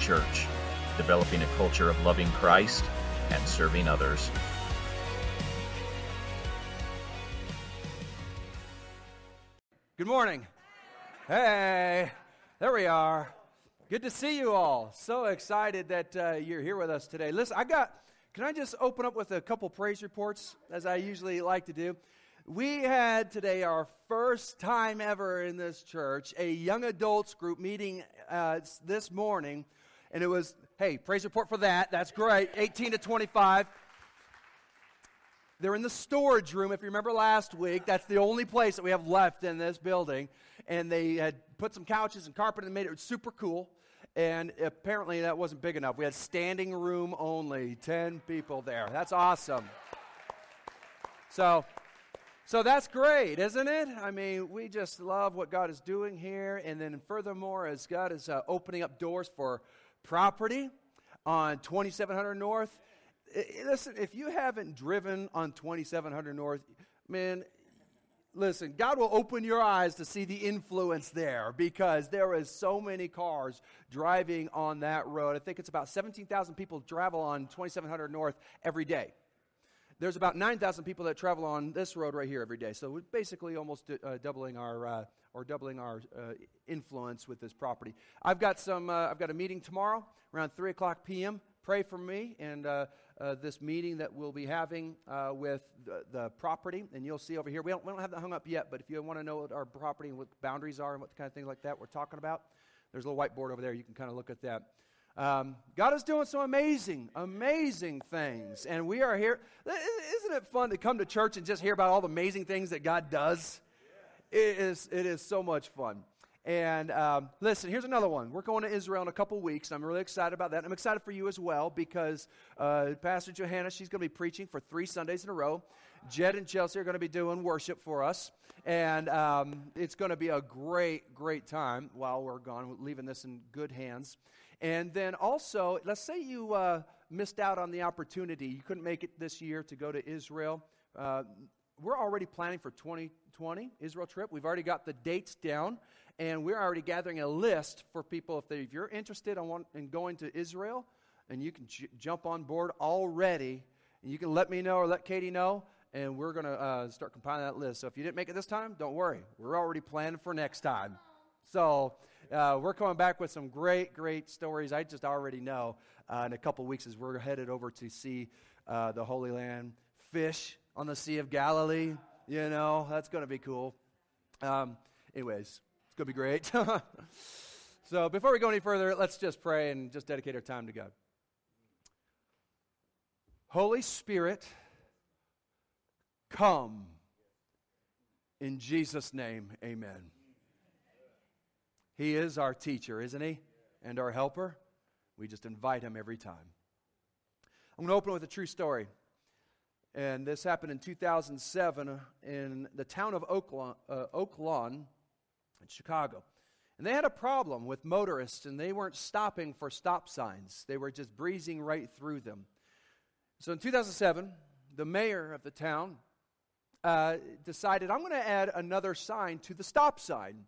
Church, developing a culture of loving Christ and serving others. Good morning. Hey, there we are. Good to see you all. So excited that uh, you're here with us today. Listen, I got, can I just open up with a couple praise reports, as I usually like to do? We had today our first time ever in this church, a young adults group meeting uh, this morning. And it was, hey, praise report for that. That's great. 18 to 25. They're in the storage room. If you remember last week, that's the only place that we have left in this building. And they had put some couches and carpet and made it super cool. And apparently that wasn't big enough. We had standing room only, 10 people there. That's awesome. So so that's great, isn't it? I mean, we just love what God is doing here. And then, furthermore, as God is uh, opening up doors for property on 2700 North. Listen, if you haven't driven on 2700 North, man, listen, God will open your eyes to see the influence there because there is so many cars driving on that road. I think it's about 17,000 people travel on 2700 North every day there's about 9,000 people that travel on this road right here every day. So we're basically almost uh, doubling our uh, or doubling our uh, influence with this property. I've got some. Uh, I've got a meeting tomorrow around three o'clock p.m. Pray for me and uh, uh, this meeting that we'll be having with the, the, property. And you'll see over here. We don't, we don't have that hung up yet, but if you want to know what our property and what boundaries are and what kind of things like that we're talking about, there's a little whiteboard over there. You can kind of look at that. Um, God is doing some amazing, amazing things. And we are here. Isn't it fun to come to church and just hear about all the amazing things that God does? It is, it is so much fun. And um, listen, here's another one. We're going to Israel in a couple weeks. I'm really excited about that. I'm excited for you as well because uh, Pastor Johanna, she's going to be preaching for three Sundays in a row. Jed and Chelsea are going to be doing worship for us. And um, it's going to be a great, great time while we're gone, leaving this in good hands. And then also, let's say you uh, missed out on the opportunity, you couldn't make it this year to go to Israel. Uh, we're already planning for 2020 Israel trip. We've already got the dates down, and we're already gathering a list for people. If, they, if you're interested in, in going to Israel, and you can j- jump on board already, and you can let me know or let Katie know, and we're going to uh, start compiling that list. So if you didn't make it this time, don't worry. We're already planning for next time. So uh, we're coming back with some great, great stories. I just already know uh, in a couple weeks as we're headed over to see uh, the Holy Land, fish on the Sea of Galilee. You know, that's going to be cool. Um, anyways, it's going to be great. so before we go any further, let's just pray and just dedicate our time to God. Holy Spirit, come. In Jesus' name, amen. He is our teacher, isn't he? And our helper. We just invite him every time. I'm going to open with a true story. And this happened in 2007 in the town of Oak Lawn, uh, in Chicago. And they had a problem with motorists, and they weren't stopping for stop signs. They were just breezing right through them. So in 2007, the mayor of the town uh, decided, I'm going to add another sign to the stop sign.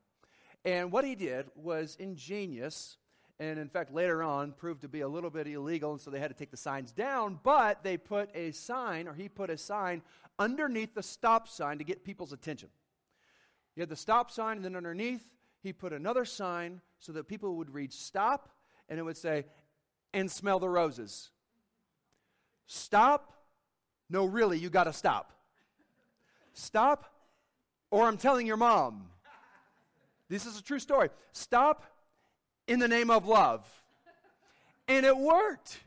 And what he did was ingenious, and in fact, later on proved to be a little bit illegal, and so they had to take the signs down. But they put a sign, or he put a sign underneath the stop sign to get people's attention. He had the stop sign, and then underneath, he put another sign so that people would read stop, and it would say, and smell the roses. Stop. No, really, you got to stop. Stop, or I'm telling your mom. This is a true story. Stop in the name of love. And it worked.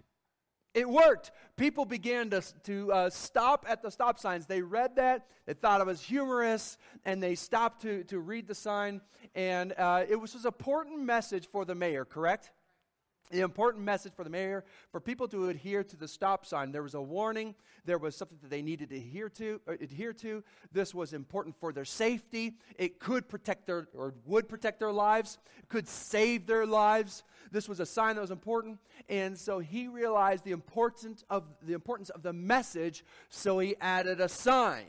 It worked. People began to, to uh, stop at the stop signs. They read that, they thought it was humorous, and they stopped to, to read the sign. And uh, it was an important message for the mayor, correct? The important message for the mayor for people to adhere to the stop sign. There was a warning. There was something that they needed to adhere to uh, adhere to. This was important for their safety. It could protect their or would protect their lives. Could save their lives. This was a sign that was important. And so he realized the importance of the importance of the message. So he added a sign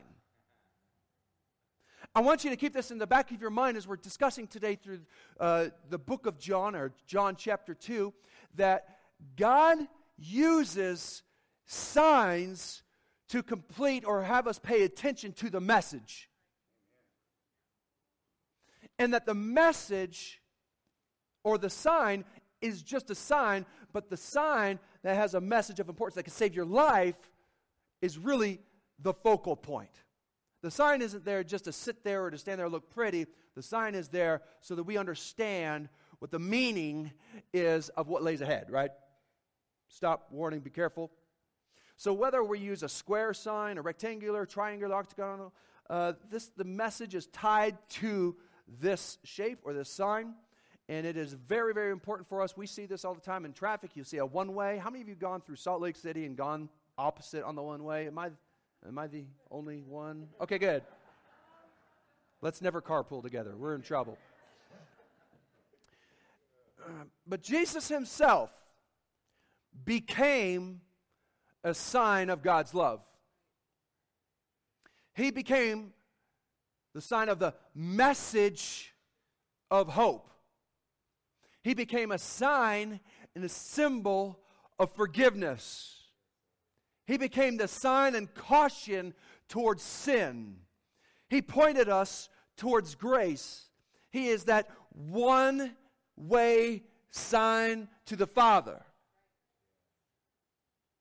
I want you to keep this in the back of your mind as we're discussing today through uh, the book of John, or John chapter 2, that God uses signs to complete or have us pay attention to the message. And that the message or the sign is just a sign, but the sign that has a message of importance that can save your life is really the focal point. The sign isn't there just to sit there or to stand there and look pretty. The sign is there so that we understand what the meaning is of what lays ahead, right? Stop, warning, be careful. So whether we use a square sign, a rectangular, triangular, octagonal, uh, this the message is tied to this shape or this sign, and it is very, very important for us. We see this all the time in traffic. You see a one-way. How many of you gone through Salt Lake City and gone opposite on the one-way? Am I, am I the only one? Okay, good. Let's never carpool together. We're in trouble. But Jesus himself became a sign of God's love. He became the sign of the message of hope. He became a sign and a symbol of forgiveness. He became the sign and caution towards sin. He pointed us towards grace. He is that one way sign to the Father.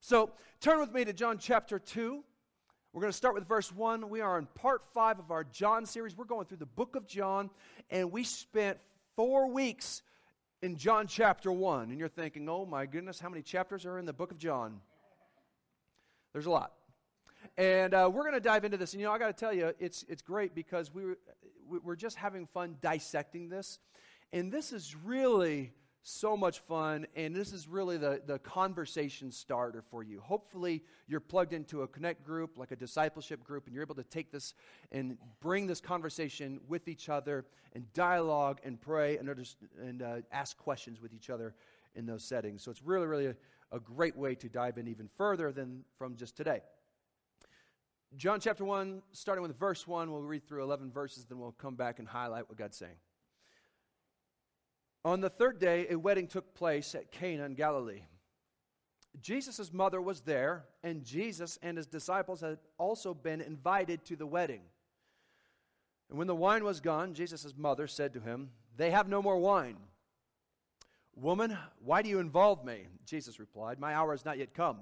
So turn with me to John chapter 2. We're going to start with verse 1. We are in part 5 of our John series. We're going through the book of John, and we spent four weeks in John chapter 1. And you're thinking, oh my goodness, how many chapters are in the book of John? There's a lot. And uh, we're going to dive into this. And you know, I got to tell you, it's, it's great because we were, we're just having fun dissecting this. And this is really so much fun, and this is really the, the conversation starter for you. Hopefully, you're plugged into a connect group, like a discipleship group, and you're able to take this and bring this conversation with each other and dialogue and pray and, and uh, ask questions with each other in those settings. So, it's really, really a, great way to dive in even further than from just today. John chapter 1, starting with verse 1, we'll read through 11 verses, then we'll come back and highlight what God's saying. On the third day, a wedding took place at Cana in Galilee. Jesus' mother was there, and Jesus and his disciples had also been invited to the wedding. And when the wine was gone, Jesus' mother said to him, They have no more wine. Woman, why do you involve me? Jesus replied, My hour has not yet come.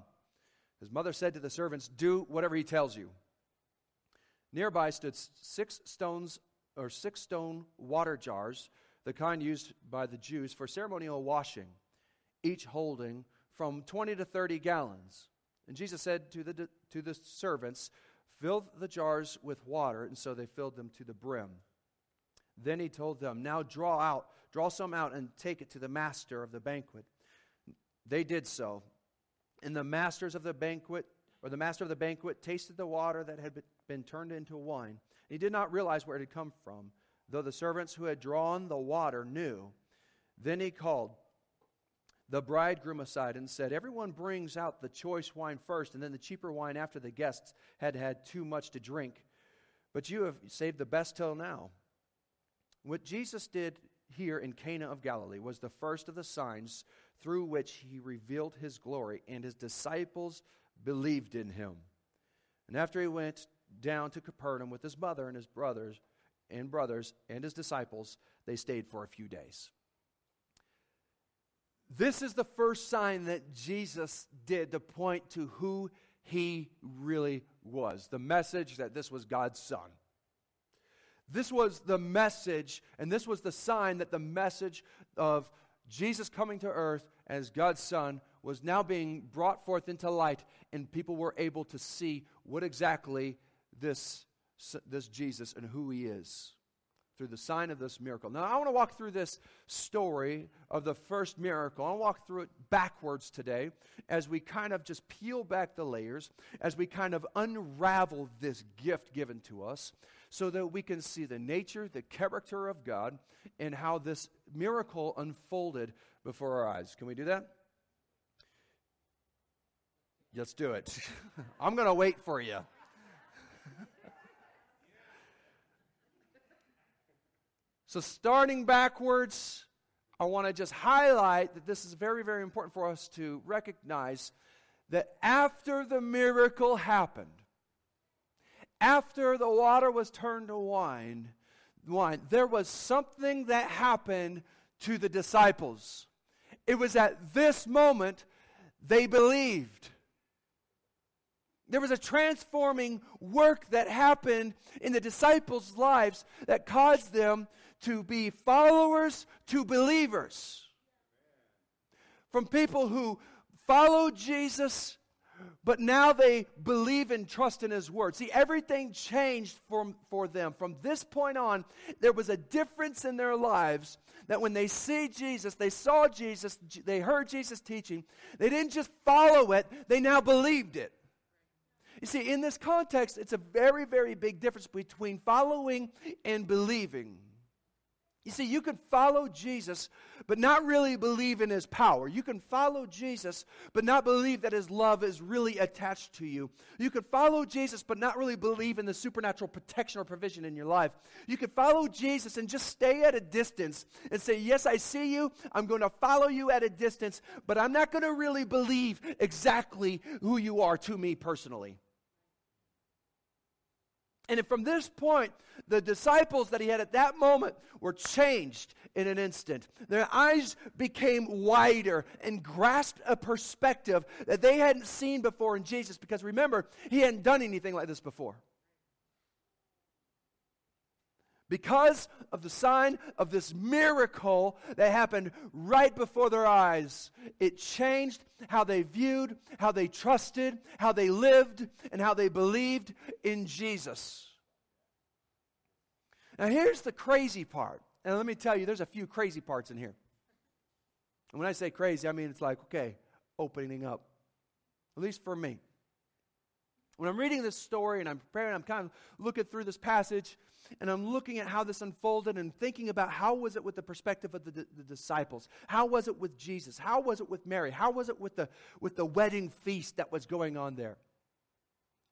His mother said to the servants, Do whatever he tells you. Nearby stood six stones or six stone water jars the kind used by the Jews for ceremonial washing, each holding from 20 to 30 gallons. And Jesus said to the, to the servants, Fill the jars with water, and so they filled them to the brim. Then he told them, Now draw out, draw some out and take it to the master of the banquet. They did so. And the masters of the banquet, or the master of the banquet, tasted the water that had been turned into wine. He did not realize where it had come from though the servants who had drawn the water knew. Then he called the bridegroom aside and said, Everyone brings out the choice wine first, and then the cheaper wine after the guests had had too much to drink. But you have saved the best till now. What Jesus did here in Cana of Galilee was the first of the signs through which he revealed his glory, and his disciples believed in him. And after he went down to Capernaum with his mother and his brothers, and brothers and his disciples, they stayed for a few days. This is the first sign that Jesus did to point to who he really was the message that this was God's Son. This was the message, and this was the sign that the message of Jesus coming to earth as God's Son was now being brought forth into light, and people were able to see what exactly this this Jesus and who he is through the sign of this miracle. Now, I want to walk through this story of the first miracle. I want to walk through it backwards today as we kind of just peel back the layers, as we kind of unravel this gift given to us, so that we can see the nature, the character of God, and how this miracle unfolded before our eyes. Can we do that? Let's do it. I'm going to wait for you. So, starting backwards, I want to just highlight that this is very, very important for us to recognize that after the miracle happened, after the water was turned to wine, wine, there was something that happened to the disciples. It was at this moment they believed. There was a transforming work that happened in the disciples' lives that caused them to be followers to believers. From people who followed Jesus, but now they believe and trust in his word. See, everything changed for, for them. From this point on, there was a difference in their lives that when they see Jesus, they saw Jesus, they heard Jesus teaching, they didn't just follow it, they now believed it. You see, in this context, it's a very, very big difference between following and believing. You see, you can follow Jesus, but not really believe in his power. You can follow Jesus, but not believe that his love is really attached to you. You can follow Jesus, but not really believe in the supernatural protection or provision in your life. You can follow Jesus and just stay at a distance and say, Yes, I see you. I'm going to follow you at a distance, but I'm not going to really believe exactly who you are to me personally. And from this point, the disciples that he had at that moment were changed in an instant. Their eyes became wider and grasped a perspective that they hadn't seen before in Jesus because remember, he hadn't done anything like this before. Because of the sign of this miracle that happened right before their eyes, it changed how they viewed, how they trusted, how they lived, and how they believed in Jesus. Now, here's the crazy part. And let me tell you, there's a few crazy parts in here. And when I say crazy, I mean it's like, okay, opening up. At least for me. When I'm reading this story and I'm preparing, I'm kind of looking through this passage and I'm looking at how this unfolded and thinking about how was it with the perspective of the, the, disciples? How was it with Jesus? How was it with Mary? How was it with the, with the wedding feast that was going on there?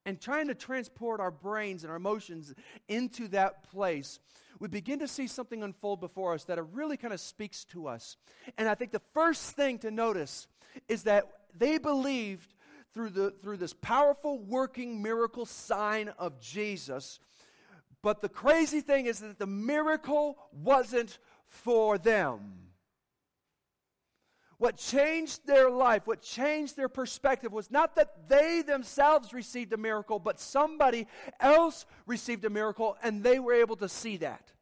And trying to transport our brains and our emotions into that place, we begin to see something unfold before us that really kind of speaks to us. And I think the first thing to notice is that they believed through, the, through this powerful working miracle sign of Jesus but the crazy thing is that the miracle wasn't for them. What changed their life, what changed their perspective was not that they themselves received a miracle, but somebody else received a miracle and they were able to see that.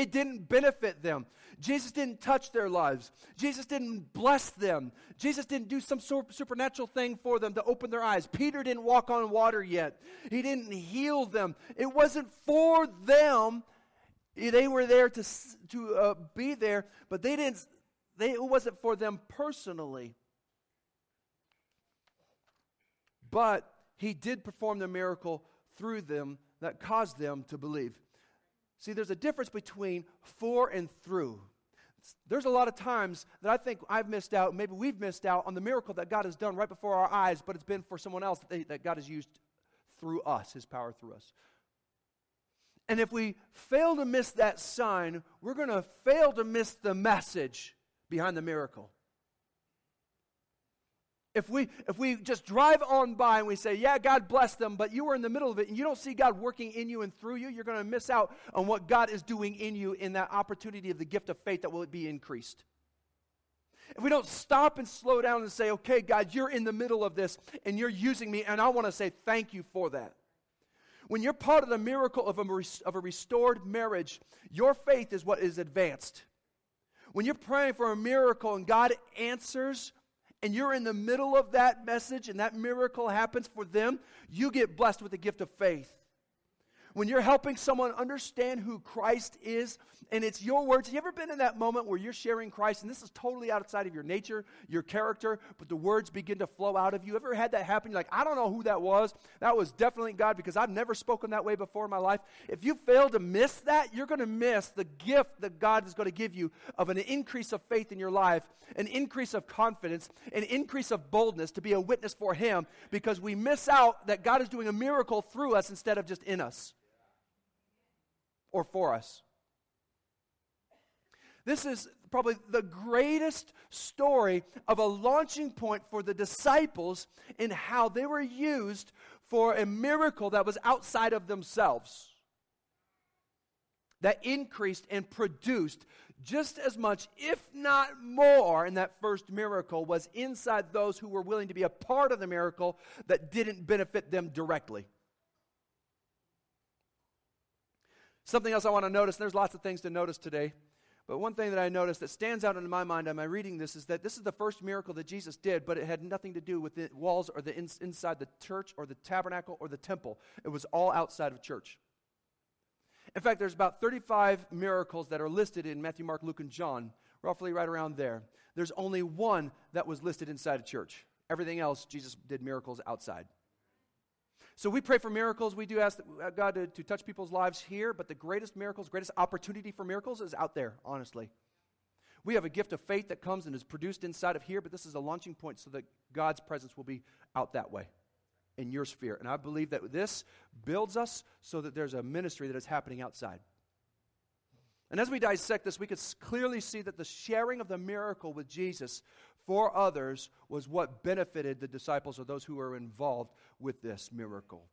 It didn't benefit them. Jesus didn't touch their lives. Jesus didn't bless them. Jesus didn't do some supernatural thing for them to open their eyes. Peter didn't walk on water yet. He didn't heal them. It wasn't for them. They were there to, to uh, be there, but they didn't, they, it wasn't for them personally. But he did perform the miracle through them that caused them to believe. See, there's a difference between for and through. There's a lot of times that I think I've missed out, maybe we've missed out on the miracle that God has done right before our eyes, but it's been for someone else that, they, that God has used through us, His power through us. And if we fail to miss that sign, we're going to fail to miss the message behind the miracle. If we, if we just drive on by and we say, yeah, God bless them, but you were in the middle of it and you don't see God working in you and through you, you're going to miss out on what God is doing in you in that opportunity of the gift of faith that will be increased. If we don't stop and slow down and say, okay, God, you're in the middle of this and you're using me, and I want to say thank you for that. When you're part of the miracle of a, of a restored marriage, your faith is what is advanced. When you're praying for a miracle and God answers, and you're in the middle of that message and that miracle happens for them, you get blessed with the gift of faith. When you're helping someone understand who Christ is, and it's your words. Have you ever been in that moment where you're sharing Christ, and this is totally outside of your nature, your character, but the words begin to flow out of you? Ever had that happen? You're like, I don't know who that was. That was definitely God because I've never spoken that way before in my life. If you fail to miss that, you're going to miss the gift that God is going to give you of an increase of faith in your life, an increase of confidence, an increase of boldness to be a witness for Him because we miss out that God is doing a miracle through us instead of just in us. Or for us. This is probably the greatest story of a launching point for the disciples in how they were used for a miracle that was outside of themselves, that increased and produced just as much, if not more, in that first miracle was inside those who were willing to be a part of the miracle that didn't benefit them directly. Something else I want to notice, there's lots of things to notice today. But one thing that I noticed that stands out in my mind am I reading this is that this is the first miracle that Jesus did, but it had nothing to do with the walls or the in, inside the church or the tabernacle or the temple. It was all outside of church. In fact, there's about 35 miracles that are listed in Matthew, Mark, Luke, and John, roughly right around there. There's only one that was listed inside a church. Everything else, Jesus did miracles outside. So we pray for miracles. We do ask uh, God to, to touch people's lives here, but the greatest miracles, greatest opportunity for miracles is out there, honestly. We have a gift of faith that comes and is produced inside of here, but this is a launching point so that God's presence will be out that way in your sphere. And I believe that this builds us so that there's a ministry that is happening outside. And as we dissect this, we could clearly see that the sharing of the miracle with Jesus for others was what benefited the disciples or those who were involved with this miracle.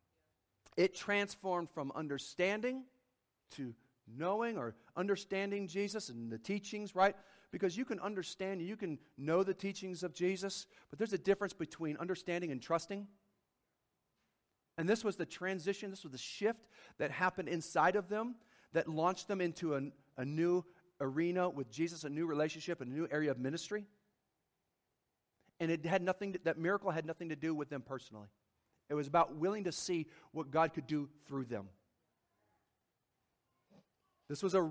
It transformed from understanding to knowing or understanding Jesus and the teachings, right? Because you can understand, you can know the teachings of Jesus, but there's a difference between understanding and trusting. And this was the transition, this was the shift that happened inside of them that launched them into a, a new arena with Jesus, a new relationship, a new area of ministry and it had nothing to, that miracle had nothing to do with them personally. It was about willing to see what god could do through them. This was a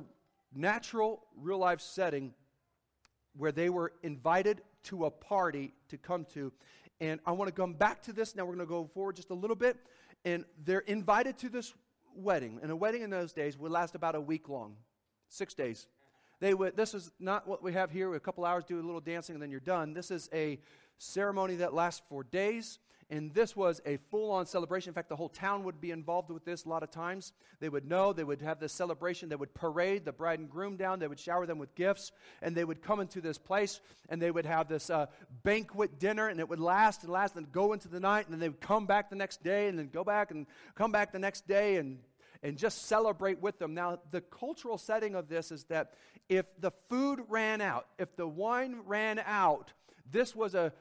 natural real life setting where they were invited to a party to come to. And i want to come back to this. Now we're going to go forward just a little bit. And they're invited to this wedding. And a wedding in those days would last about a week long six days they would, this is not what we have here. A couple hours, do a little dancing, and then you're done. This is a ceremony that lasts for days. And this was a full on celebration. In fact, the whole town would be involved with this a lot of times. They would know, they would have this celebration, they would parade the bride and groom down, they would shower them with gifts, and they would come into this place and they would have this uh, banquet dinner, and it would last and last and go into the night, and then they would come back the next day and then go back and come back the next day and and just celebrate with them. Now, the cultural setting of this is that if the food ran out, if the wine ran out, this was a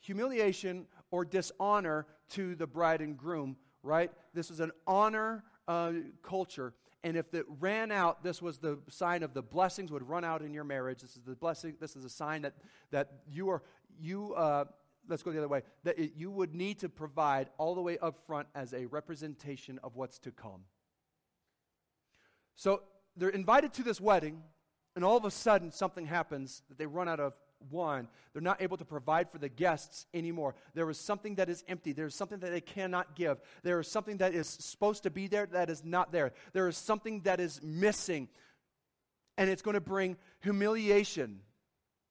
humiliation or dishonor to the bride and groom, right? This was an honor uh, culture. And if it ran out, this was the sign of the blessings would run out in your marriage. This is the blessing. This is a sign that that you are you. Uh, let's go the other way. That it, you would need to provide all the way up front as a representation of what's to come. So they're invited to this wedding, and all of a sudden something happens that they run out of wine. They're not able to provide for the guests anymore. There is something that is empty. There is something that they cannot give. There is something that is supposed to be there that is not there. There is something that is missing. And it's going to bring humiliation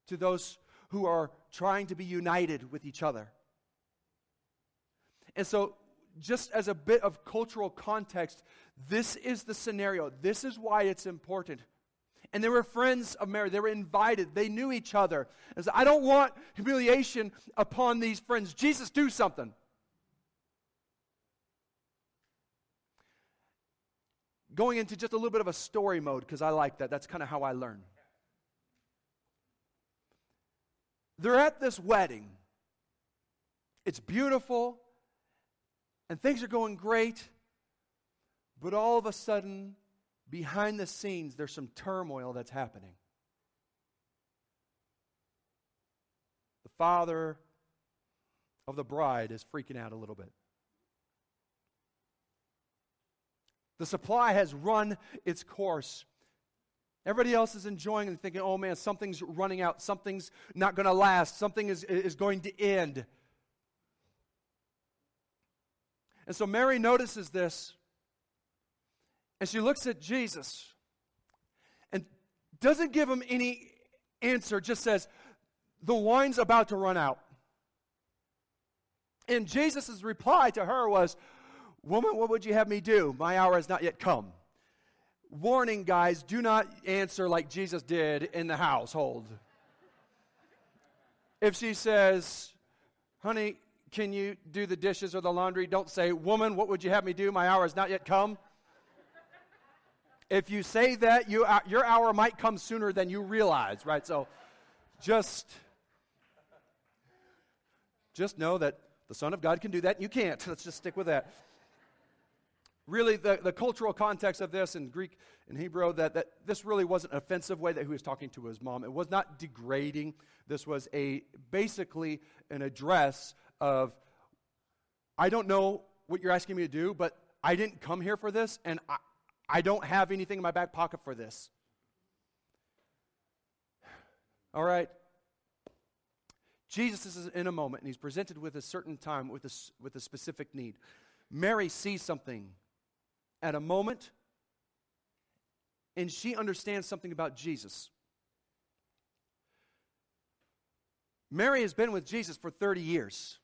to those who are trying to be united with each other. And so, just as a bit of cultural context, this is the scenario. This is why it's important. And they were friends of Mary. They were invited. They knew each other. And so I don't want humiliation upon these friends. Jesus, do something. Going into just a little bit of a story mode because I like that. That's kind of how I learn. They're at this wedding. It's beautiful, and things are going great. But all of a sudden, behind the scenes, there's some turmoil that's happening. The father of the bride is freaking out a little bit. The supply has run its course. Everybody else is enjoying and thinking, oh man, something's running out. Something's not going to last. Something is, is going to end. And so Mary notices this. And she looks at Jesus and doesn't give him any answer, just says, The wine's about to run out. And Jesus' reply to her was, Woman, what would you have me do? My hour has not yet come. warning, guys, do not answer like Jesus did in the household. If she says, honey, can you do the dishes or the laundry? Don't say, woman, what would you have me do? My hour has not yet come. If you say that, you, uh, your hour might come sooner than you realize, right? So just, just know that the Son of God can do that, and you can't. Let's just stick with that. Really, the, the cultural context of this in Greek and Hebrew, that, that this really wasn't an offensive way that he was talking to his mom. It was not degrading. This was a basically an address of, I don't know what you're asking me to do, but I didn't come here for this, and I, I don't have anything in my back pocket for this. All right. Jesus is in a moment, and he's presented with a certain time with a, with a specific need. Mary sees something at a moment, and she understands something about Jesus. Mary has been with Jesus for 30 years.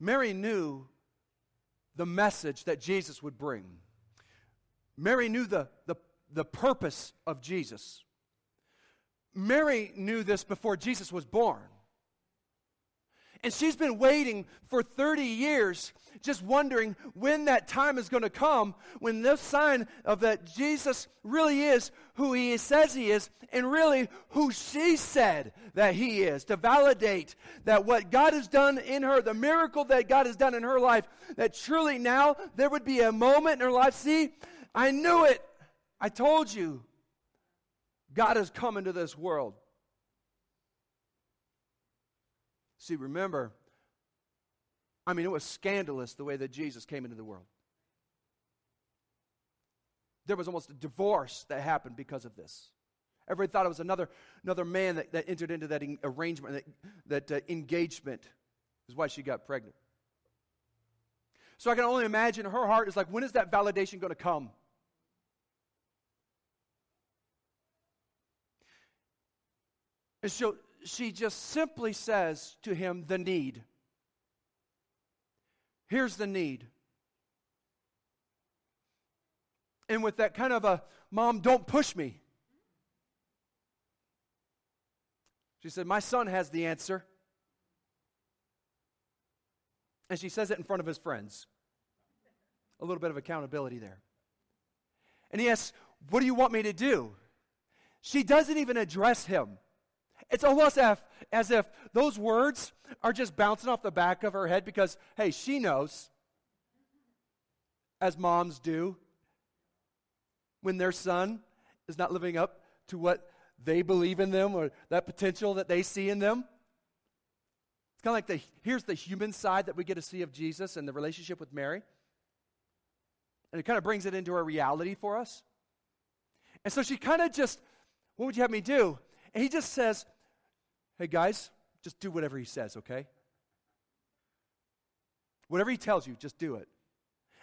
Mary knew the message that Jesus would bring. Mary knew the, the, the purpose of Jesus. Mary knew this before Jesus was born. And she's been waiting for 30 years, just wondering when that time is going to come, when this sign of that Jesus really is who he says he is, and really who she said that he is, to validate that what God has done in her, the miracle that God has done in her life, that truly now there would be a moment in her life. See, I knew it. I told you. God has come into this world. See, remember, I mean, it was scandalous the way that Jesus came into the world. There was almost a divorce that happened because of this. Everybody thought it was another, another man that, that entered into that arrangement, that, that uh, engagement is why she got pregnant. So I can only imagine her heart is like, when is that validation going to come? And so she just simply says to him, the need. Here's the need. And with that kind of a, Mom, don't push me. She said, My son has the answer. And she says it in front of his friends. A little bit of accountability there. And he asks, What do you want me to do? She doesn't even address him. It's almost as if, as if those words are just bouncing off the back of her head because, hey, she knows, as moms do, when their son is not living up to what they believe in them or that potential that they see in them. It's kind of like the here's the human side that we get to see of Jesus and the relationship with Mary. And it kind of brings it into a reality for us. And so she kind of just, what would you have me do? And he just says, Hey, guys, just do whatever he says, okay? Whatever he tells you, just do it.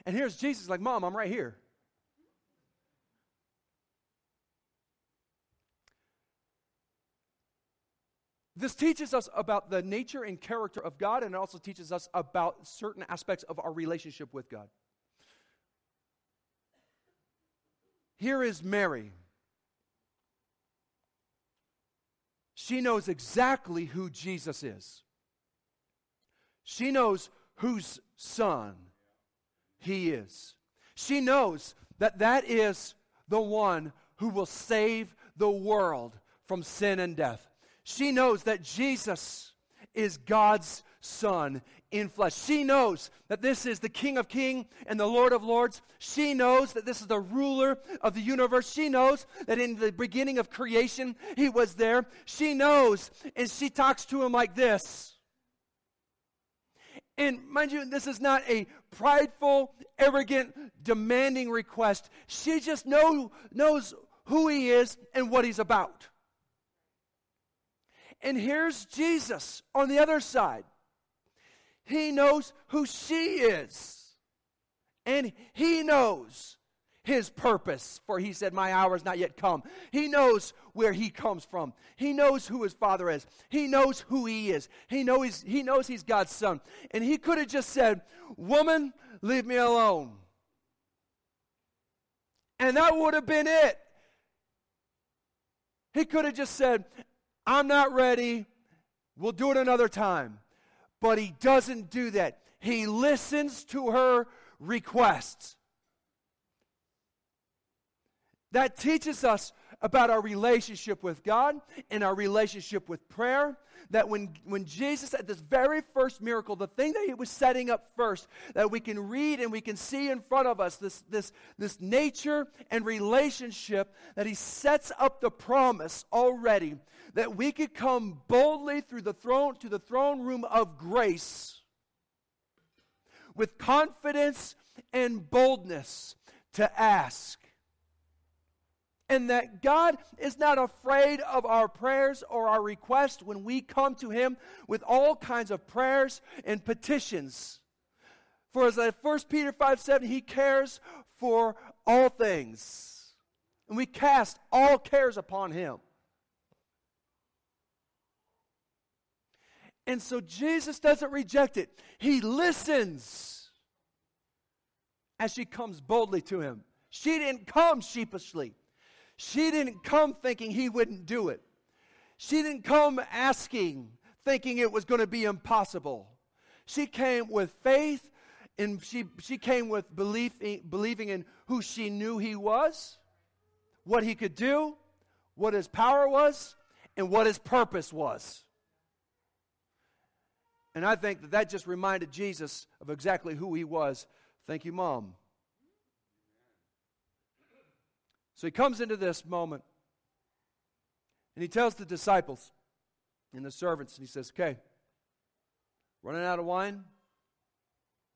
And here's Jesus, like, Mom, I'm right here. This teaches us about the nature and character of God, and it also teaches us about certain aspects of our relationship with God. Here is Mary. She knows exactly who Jesus is. She knows whose son he is. She knows that that is the one who will save the world from sin and death. She knows that Jesus is God's Son in flesh. She knows that this is the King of Kings and the Lord of Lords. She knows that this is the ruler of the universe. She knows that in the beginning of creation, He was there. She knows, and she talks to Him like this. And mind you, this is not a prideful, arrogant, demanding request. She just know, knows who He is and what He's about. And here's Jesus on the other side. He knows who she is. And he knows his purpose, for he said, My hour is not yet come. He knows where he comes from. He knows who his father is. He knows who he is. He knows, he knows he's God's son. And he could have just said, Woman, leave me alone. And that would have been it. He could have just said, I'm not ready. We'll do it another time. But he doesn't do that. He listens to her requests. That teaches us about our relationship with God and our relationship with prayer. That when, when Jesus, at this very first miracle, the thing that he was setting up first, that we can read and we can see in front of us, this, this, this nature and relationship, that he sets up the promise already that we could come boldly through the throne to the throne room of grace with confidence and boldness to ask and that God is not afraid of our prayers or our requests when we come to Him with all kinds of prayers and petitions. For as 1 Peter 5 7, He cares for all things. And we cast all cares upon Him. And so Jesus doesn't reject it, He listens as she comes boldly to Him. She didn't come sheepishly. She didn't come thinking he wouldn't do it. She didn't come asking, thinking it was going to be impossible. She came with faith and she, she came with belief, believing in who she knew he was, what he could do, what his power was, and what his purpose was. And I think that that just reminded Jesus of exactly who he was. Thank you, Mom. So he comes into this moment and he tells the disciples and the servants, and he says, Okay, running out of wine,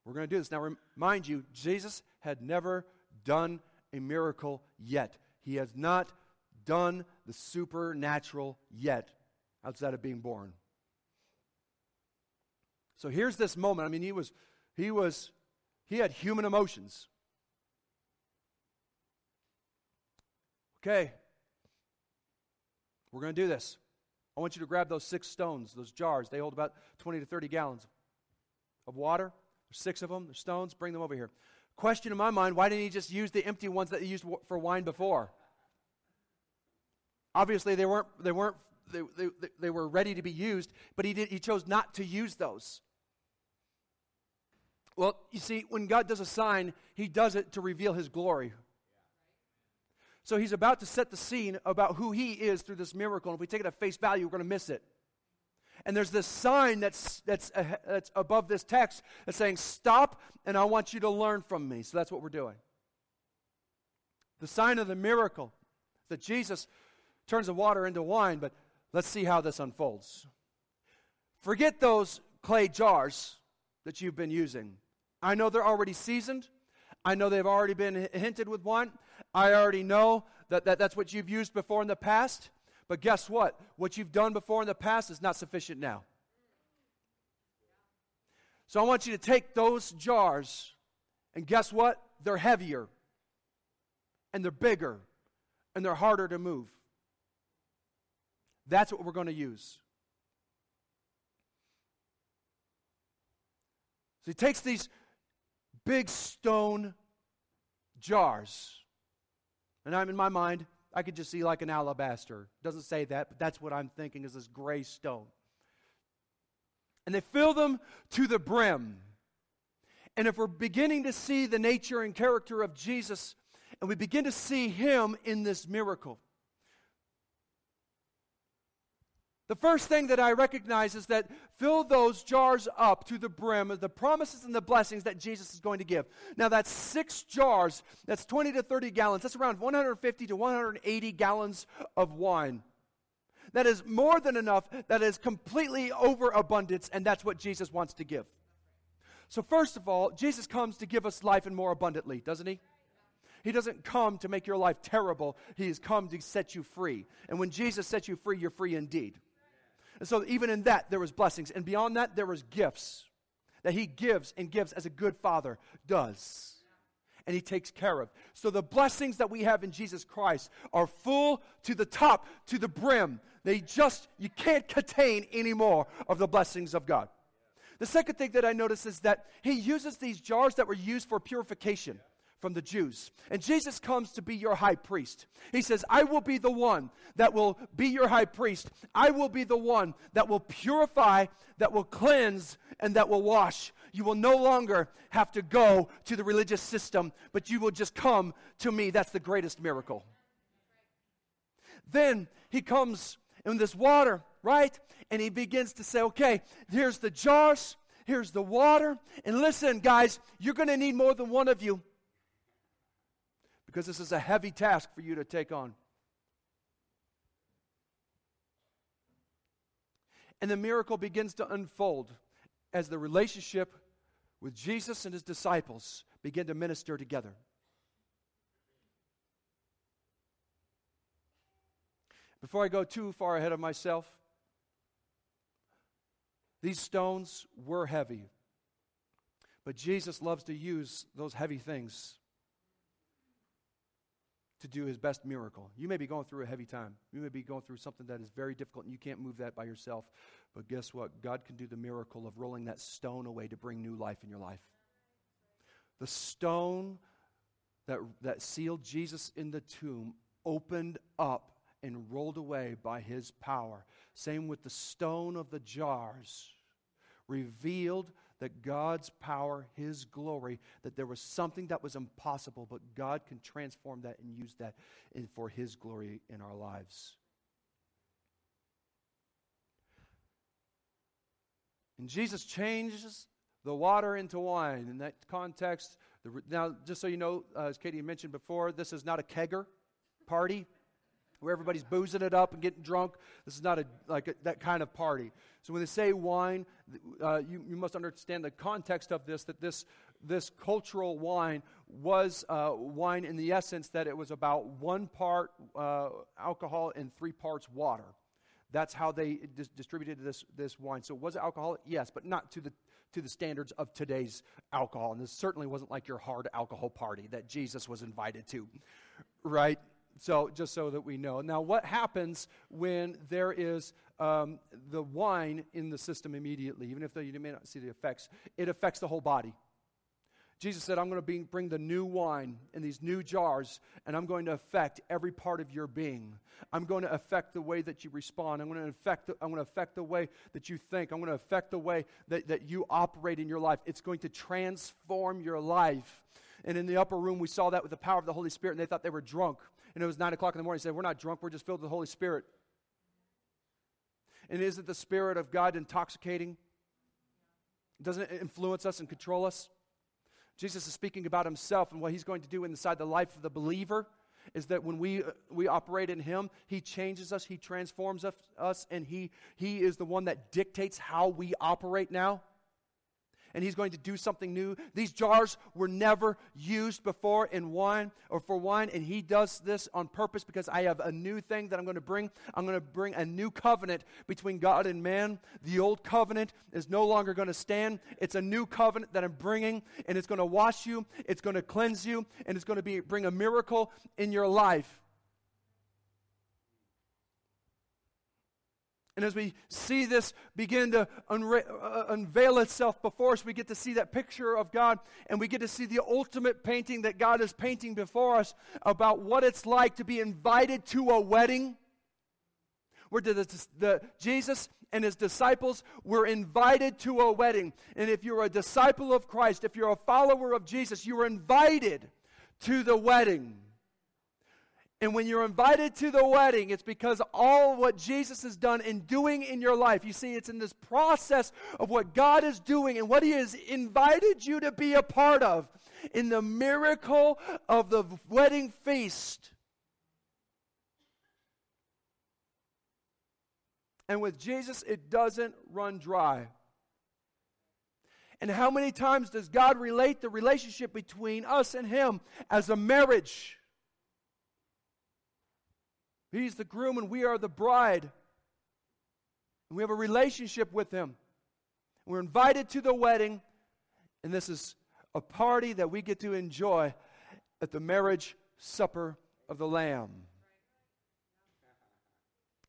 we're going to do this. Now, remind you, Jesus had never done a miracle yet. He has not done the supernatural yet outside of being born. So here's this moment. I mean, he was, he was, he had human emotions. Okay, we're going to do this. I want you to grab those six stones, those jars. They hold about 20 to 30 gallons of water. There's six of them. They're stones. Bring them over here. Question in my mind why didn't he just use the empty ones that he used for wine before? Obviously, they weren't, they weren't they, they, they were ready to be used, but he, did, he chose not to use those. Well, you see, when God does a sign, he does it to reveal his glory. So he's about to set the scene about who he is through this miracle. And if we take it at face value, we're going to miss it. And there's this sign that's, that's, uh, that's above this text that's saying, Stop, and I want you to learn from me. So that's what we're doing. The sign of the miracle that Jesus turns the water into wine, but let's see how this unfolds. Forget those clay jars that you've been using. I know they're already seasoned. I know they've already been hinted with wine. I already know that, that that's what you've used before in the past. But guess what? What you've done before in the past is not sufficient now. So I want you to take those jars, and guess what? They're heavier, and they're bigger, and they're harder to move. That's what we're going to use. So he takes these big stone jars. And I'm in my mind, I could just see like an alabaster. Doesn't say that, but that's what I'm thinking is this gray stone. And they fill them to the brim. And if we're beginning to see the nature and character of Jesus, and we begin to see him in this miracle, The first thing that I recognize is that fill those jars up to the brim of the promises and the blessings that Jesus is going to give. Now, that's six jars, that's 20 to 30 gallons, that's around 150 to 180 gallons of wine. That is more than enough, that is completely overabundance, and that's what Jesus wants to give. So, first of all, Jesus comes to give us life and more abundantly, doesn't he? He doesn't come to make your life terrible. He has come to set you free. And when Jesus sets you free, you're free indeed. And so, even in that, there was blessings. And beyond that, there was gifts that he gives and gives as a good father does. And he takes care of. So, the blessings that we have in Jesus Christ are full to the top, to the brim. They just, you can't contain any more of the blessings of God. The second thing that I notice is that he uses these jars that were used for purification, from the Jews. And Jesus comes to be your high priest. He says, I will be the one that will be your high priest. I will be the one that will purify, that will cleanse, and that will wash. You will no longer have to go to the religious system, but you will just come to me. That's the greatest miracle. Then he comes in this water, right? And he begins to say, okay, here's the jars, here's the water. And listen, guys, you're going to need more than one of you because this is a heavy task for you to take on. And the miracle begins to unfold as the relationship with Jesus and his disciples begin to minister together. Before I go too far ahead of myself, these stones were heavy. But Jesus loves to use those heavy things to do his best miracle. You may be going through a heavy time. You may be going through something that is very difficult and you can't move that by yourself. But guess what? God can do the miracle of rolling that stone away to bring new life in your life. The stone that, that sealed Jesus in the tomb opened up and rolled away by his power. Same with the stone of the jars, revealed that God's power, His glory, that there was something that was impossible, but God can transform that and use that in, for His glory in our lives. And Jesus changes the water into wine. In that context, the, now, just so you know, uh, as Katie mentioned before, this is not a kegger party where everybody's boozing it up and getting drunk. This is not a, like a, that kind of party. So when they say wine, uh, you, you must understand the context of this, that this, this cultural wine was uh, wine in the essence that it was about one part uh, alcohol and three parts water. That's how they dis- distributed this, this wine. So was it alcoholic? Yes, but not to the, to the standards of today's alcohol. And this certainly wasn't like your hard alcohol party that Jesus was invited to, right? So, just so that we know. Now, what happens when there is um, the wine in the system immediately, even if you may not see the effects? It affects the whole body. Jesus said, I'm going to bring the new wine in these new jars, and I'm going to affect every part of your being. I'm going to affect the way that you respond. I'm going to affect the, I'm going to affect the way that you think. I'm going to affect the way that, that you operate in your life. It's going to transform your life. And in the upper room, we saw that with the power of the Holy Spirit, and they thought they were drunk and it was 9 o'clock in the morning. He said, We're not drunk, we're just filled with the Holy Spirit. And isn't the Spirit of God intoxicating? Doesn't it influence us and control us? Jesus is speaking about himself and what he's going to do inside the life of the believer is that when we, uh, we operate in him, he changes us, he transforms us, us, and he, he is the one that dictates how we operate now and he's going to do something new. These jars were never used before in wine or for wine, and he does this on purpose because I have a new thing that I'm going to bring. I'm going to bring a new covenant between God and man. The old covenant is no longer going to stand. It's a new covenant that I'm bringing, and it's going to wash you, it's going to cleanse you, and it's going to be, bring a miracle in your life. And as we see this begin to unra- uh, unveil itself before us, we get to see that picture of God and we get to see the ultimate painting that God is painting before us about what it's like to be invited to a wedding. Where the, the, the Jesus and his disciples were invited to a wedding. And if you're a disciple of Christ, if you're a follower of Jesus, you are invited to the wedding. And when you're invited to the wedding, it's because all what Jesus has done in doing in your life. You see, it's in this process of what God is doing and what He has invited you to be a part of in the miracle of the wedding feast. And with Jesus, it doesn't run dry. And how many times does God relate the relationship between us and Him as a marriage? He's the groom and we are the bride. And we have a relationship with him. We're invited to the wedding, and this is a party that we get to enjoy at the marriage supper of the Lamb.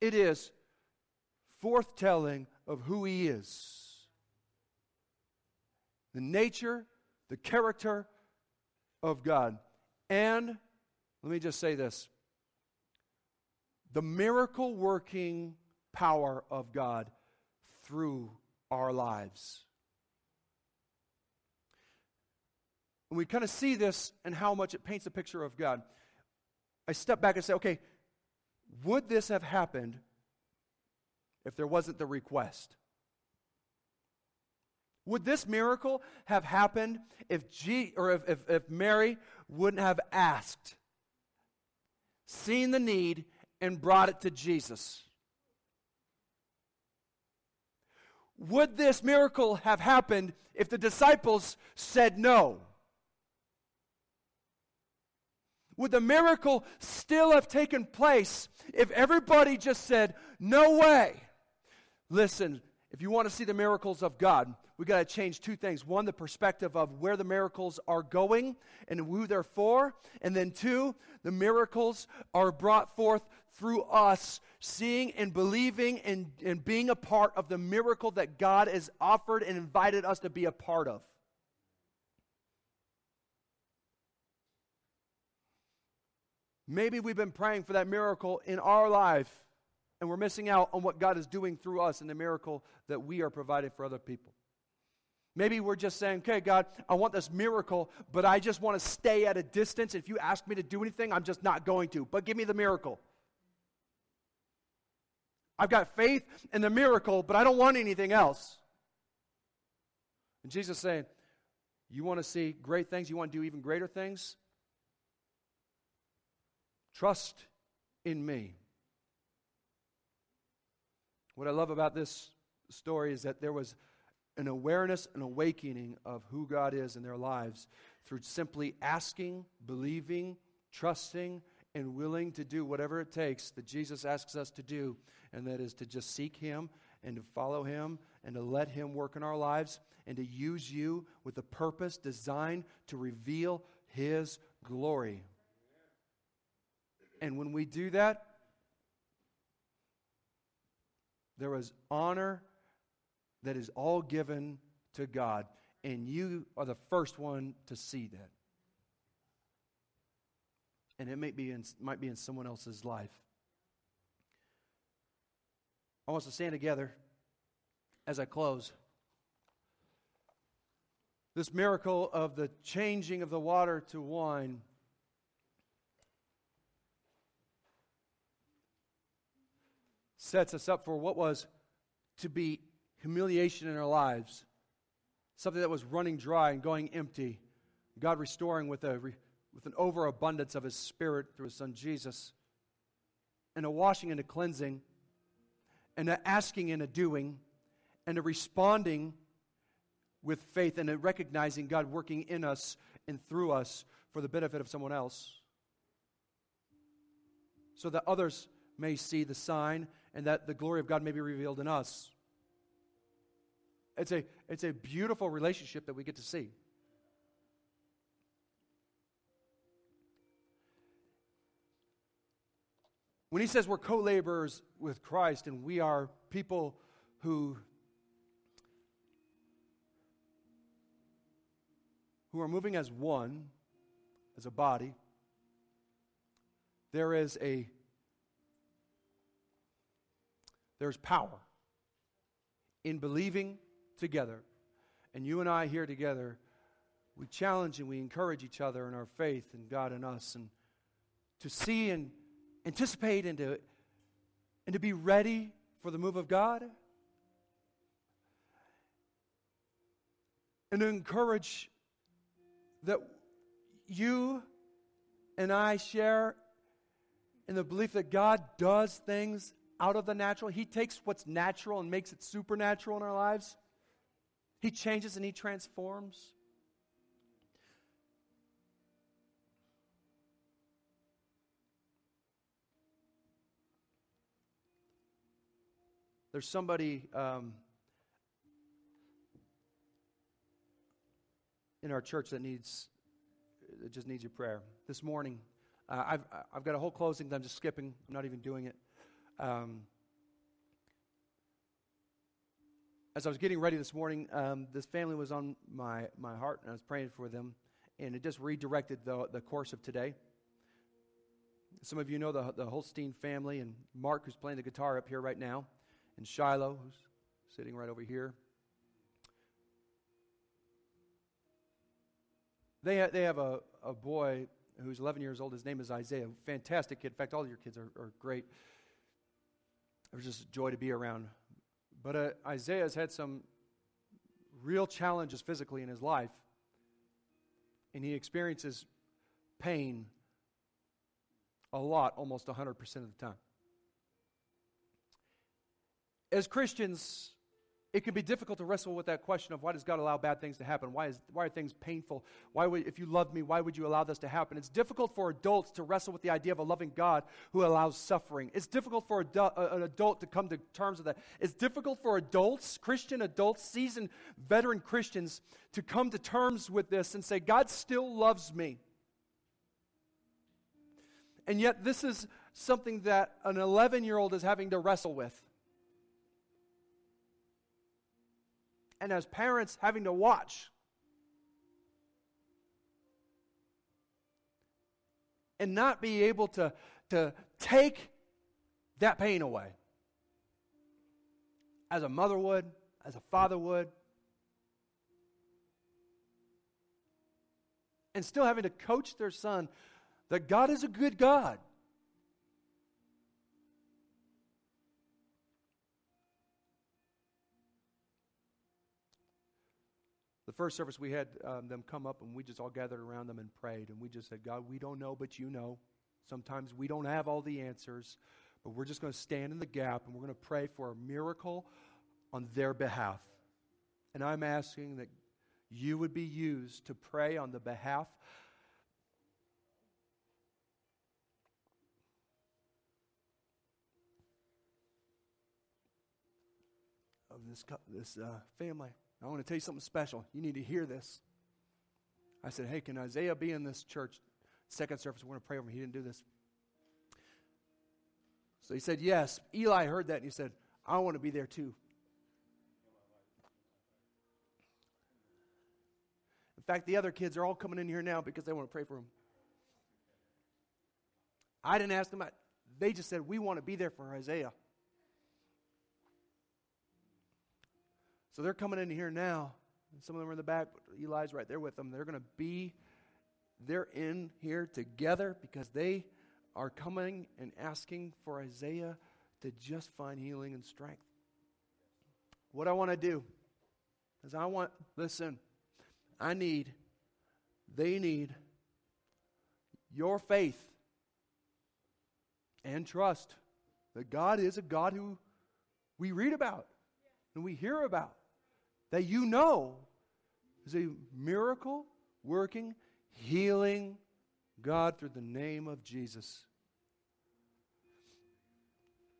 It is forthtelling of who he is the nature, the character of God. And let me just say this the miracle working power of God through our lives. And we kind of see this and how much it paints a picture of God. I step back and say, okay, would this have happened if there wasn't the request? Would this miracle have happened if, G, or if, if, if Mary wouldn't have asked, seen the need, and brought it to Jesus? Would this miracle have happened if the disciples said no? Would the miracle still have taken place if everybody just said, No way? Listen, if you want to see the miracles of God, we got to change two things. One, the perspective of where the miracles are going and who they're for. And then two, the miracles are brought forth through us seeing and believing and, and being a part of the miracle that God has offered and invited us to be a part of. Maybe we've been praying for that miracle in our life and we're missing out on what God is doing through us and the miracle that we are providing for other people. Maybe we're just saying, okay, God, I want this miracle, but I just want to stay at a distance. If you ask me to do anything, I'm just not going to. But give me the miracle. I've got faith in the miracle, but I don't want anything else. And Jesus saying, You want to see great things? You want to do even greater things? Trust in me. What I love about this story is that there was an awareness, an awakening of who God is in their lives through simply asking, believing, trusting, and willing to do whatever it takes that Jesus asks us to do, and that is to just seek Him and to follow Him and to let Him work in our lives and to use you with a purpose designed to reveal His glory. And when we do that, there is honor that is all given to God, and you are the first one to see that and it may be in, might be in someone else's life. I want us to stand together as I close. This miracle of the changing of the water to wine sets us up for what was to be humiliation in our lives, something that was running dry and going empty. God restoring with a with an overabundance of His Spirit through His Son Jesus, and a washing and a cleansing, and a asking and a doing, and a responding with faith, and a recognizing God working in us and through us for the benefit of someone else, so that others may see the sign and that the glory of God may be revealed in us. It's a, it's a beautiful relationship that we get to see. When he says we're co laborers with Christ and we are people who, who are moving as one, as a body, there is a there's power in believing together. And you and I here together, we challenge and we encourage each other in our faith in God and us and to see and anticipate and to, and to be ready for the move of God. And to encourage that you and I share in the belief that God does things out of the natural. He takes what's natural and makes it supernatural in our lives. He changes and He transforms. There's somebody um, in our church that needs that just needs your prayer. This morning, uh, I've I've got a whole closing that I'm just skipping. I'm not even doing it. Um, as I was getting ready this morning, um, this family was on my, my heart, and I was praying for them. and it just redirected the, the course of today. Some of you know the, the Holstein family, and Mark, who's playing the guitar up here right now, and Shiloh, who's sitting right over here. They, ha- they have a, a boy who's 11 years old. His name is Isaiah. Fantastic kid. In fact, all your kids are, are great. It was just a joy to be around. But uh, Isaiah has had some real challenges physically in his life, and he experiences pain a lot, almost 100% of the time. As Christians, it can be difficult to wrestle with that question of why does God allow bad things to happen? Why, is, why are things painful? Why would, if you love me, why would you allow this to happen? It's difficult for adults to wrestle with the idea of a loving God who allows suffering. It's difficult for adu- uh, an adult to come to terms with that. It's difficult for adults, Christian adults, seasoned veteran Christians, to come to terms with this and say, God still loves me. And yet, this is something that an 11 year old is having to wrestle with. And as parents having to watch. And not be able to, to take that pain away. As a mother would, as a father would. And still having to coach their son that God is a good God. The first service, we had um, them come up and we just all gathered around them and prayed. And we just said, God, we don't know, but you know. Sometimes we don't have all the answers, but we're just going to stand in the gap and we're going to pray for a miracle on their behalf. And I'm asking that you would be used to pray on the behalf of this, this uh, family. I want to tell you something special. You need to hear this. I said, Hey, can Isaiah be in this church? Second service, we're going to pray over him. He didn't do this. So he said, Yes. Eli heard that and he said, I want to be there too. In fact, the other kids are all coming in here now because they want to pray for him. I didn't ask them. They just said, We want to be there for Isaiah. So they're coming in here now. Some of them are in the back, but Eli's right there with them. They're going to be, they're in here together because they are coming and asking for Isaiah to just find healing and strength. What I want to do is I want, listen, I need, they need your faith and trust that God is a God who we read about and we hear about that you know is a miracle working, healing God through the name of Jesus.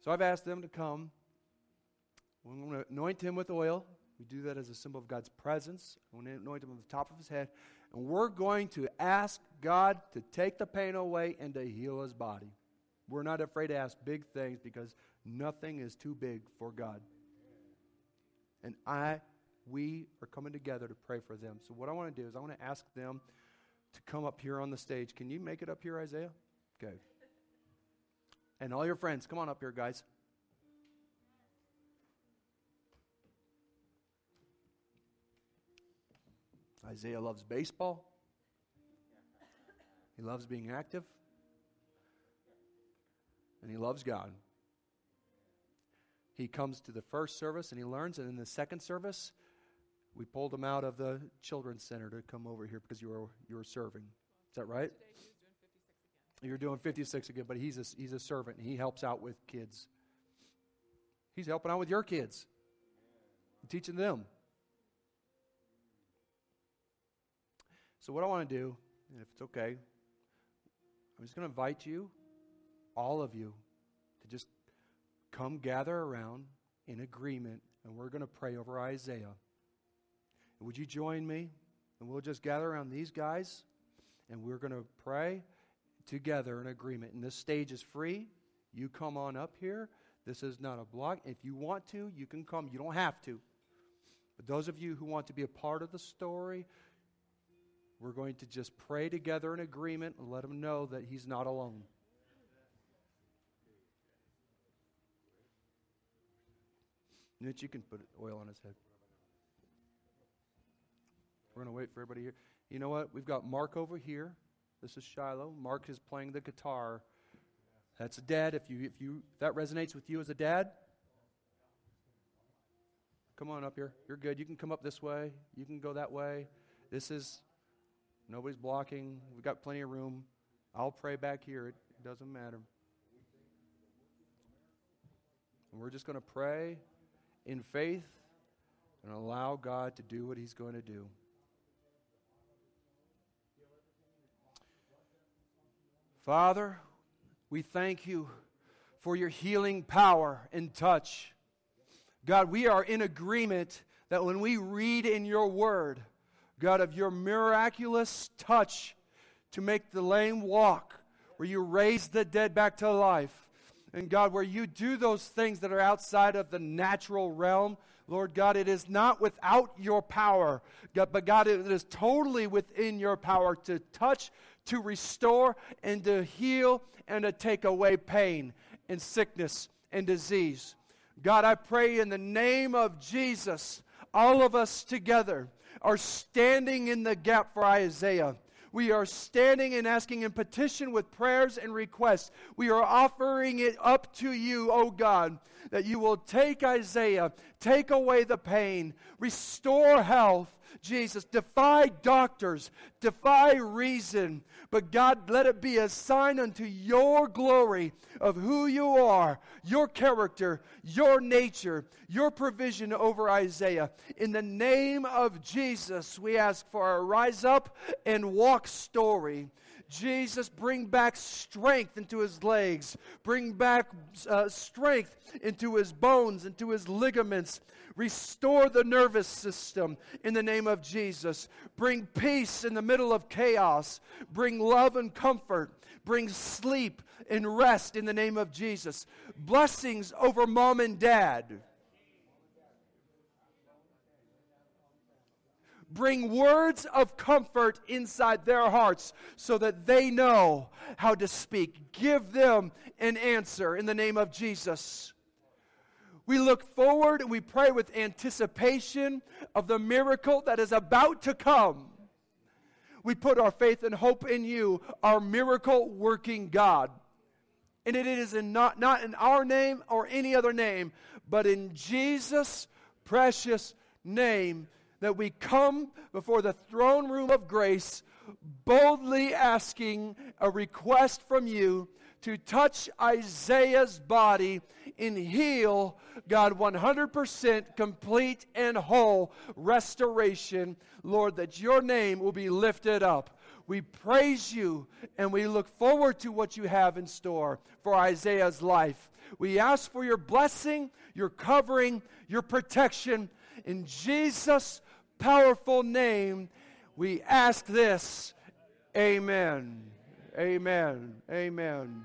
So I've asked them to come. We're going to anoint him with oil. We do that as a symbol of God's presence. I'm going to anoint him on the top of his head. And we're going to ask God to take the pain away and to heal his body. We're not afraid to ask big things because nothing is too big for God. And I we are coming together to pray for them. So, what I want to do is I want to ask them to come up here on the stage. Can you make it up here, Isaiah? Okay. And all your friends, come on up here, guys. Isaiah loves baseball. He loves being active. And he loves God. He comes to the first service and he learns, and in the second service, we pulled him out of the children's center to come over here because you were you were serving. Is that right? You're doing 56 again, but he's a, he's a servant and he helps out with kids. He's helping out with your kids, teaching them. So, what I want to do, and if it's okay, I'm just going to invite you, all of you, to just come gather around in agreement, and we're going to pray over Isaiah. Would you join me? And we'll just gather around these guys and we're going to pray together in agreement. And this stage is free. You come on up here. This is not a block. If you want to, you can come. You don't have to. But those of you who want to be a part of the story, we're going to just pray together in agreement and let him know that he's not alone. Mitch, you can put oil on his head. We're going to wait for everybody here. You know what? We've got Mark over here. This is Shiloh. Mark is playing the guitar. That's a dad. If you if you if that resonates with you as a dad, come on up here. You're good. You can come up this way. You can go that way. This is nobody's blocking. We've got plenty of room. I'll pray back here. It, doesn't matter. And we're just going to pray in faith and allow God to do what He's going to do. Father, we thank you for your healing power and touch. God, we are in agreement that when we read in your word, God, of your miraculous touch to make the lame walk, where you raise the dead back to life, and God, where you do those things that are outside of the natural realm, Lord God, it is not without your power, God, but God, it is totally within your power to touch, to restore, and to heal, and to take away pain and sickness and disease. God, I pray in the name of Jesus, all of us together are standing in the gap for Isaiah. We are standing and asking in petition with prayers and requests. We are offering it up to you, O God, that you will take Isaiah, take away the pain, restore health, Jesus. Defy doctors, defy reason. But God, let it be a sign unto your glory of who you are, your character, your nature, your provision over Isaiah. In the name of Jesus, we ask for a rise up and walk story. Jesus, bring back strength into his legs. Bring back uh, strength into his bones, into his ligaments. Restore the nervous system in the name of Jesus. Bring peace in the middle of chaos. Bring love and comfort. Bring sleep and rest in the name of Jesus. Blessings over mom and dad. Bring words of comfort inside their hearts so that they know how to speak. Give them an answer in the name of Jesus. We look forward and we pray with anticipation of the miracle that is about to come. We put our faith and hope in you, our miracle working God. And it is in not, not in our name or any other name, but in Jesus' precious name that we come before the throne room of grace, boldly asking a request from you to touch Isaiah's body and heal, God, 100% complete and whole restoration, Lord, that your name will be lifted up. We praise you and we look forward to what you have in store for Isaiah's life. We ask for your blessing, your covering, your protection. In Jesus' powerful name, we ask this. Amen. Amen. Amen.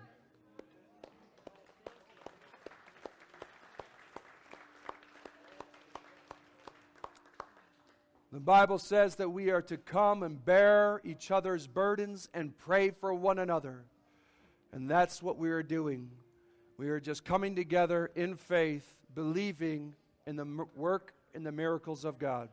The Bible says that we are to come and bear each other's burdens and pray for one another. And that's what we are doing. We are just coming together in faith, believing in the work and the miracles of God.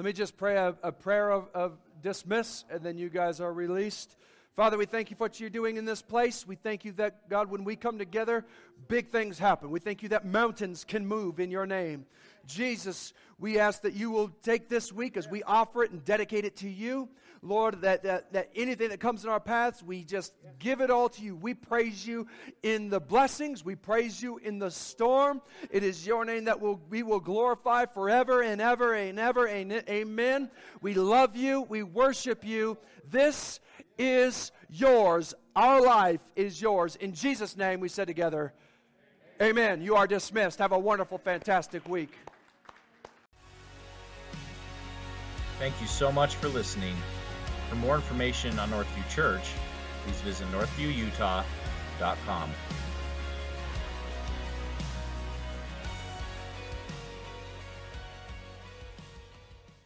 Let me just pray a, a prayer of, of dismiss, and then you guys are released. Father, we thank you for what you're doing in this place. We thank you that, God, when we come together, big things happen. We thank you that mountains can move in your name. Jesus, we ask that you will take this week as we offer it and dedicate it to you. Lord, that, that, that anything that comes in our paths, we just give it all to you. We praise you in the blessings. We praise you in the storm. It is your name that will, we will glorify forever and ever and ever. Amen. We love you. We worship you. This is yours. Our life is yours. In Jesus' name, we said together, Amen. You are dismissed. Have a wonderful, fantastic week. Thank you so much for listening. For more information on Northview Church, please visit northviewutah.com.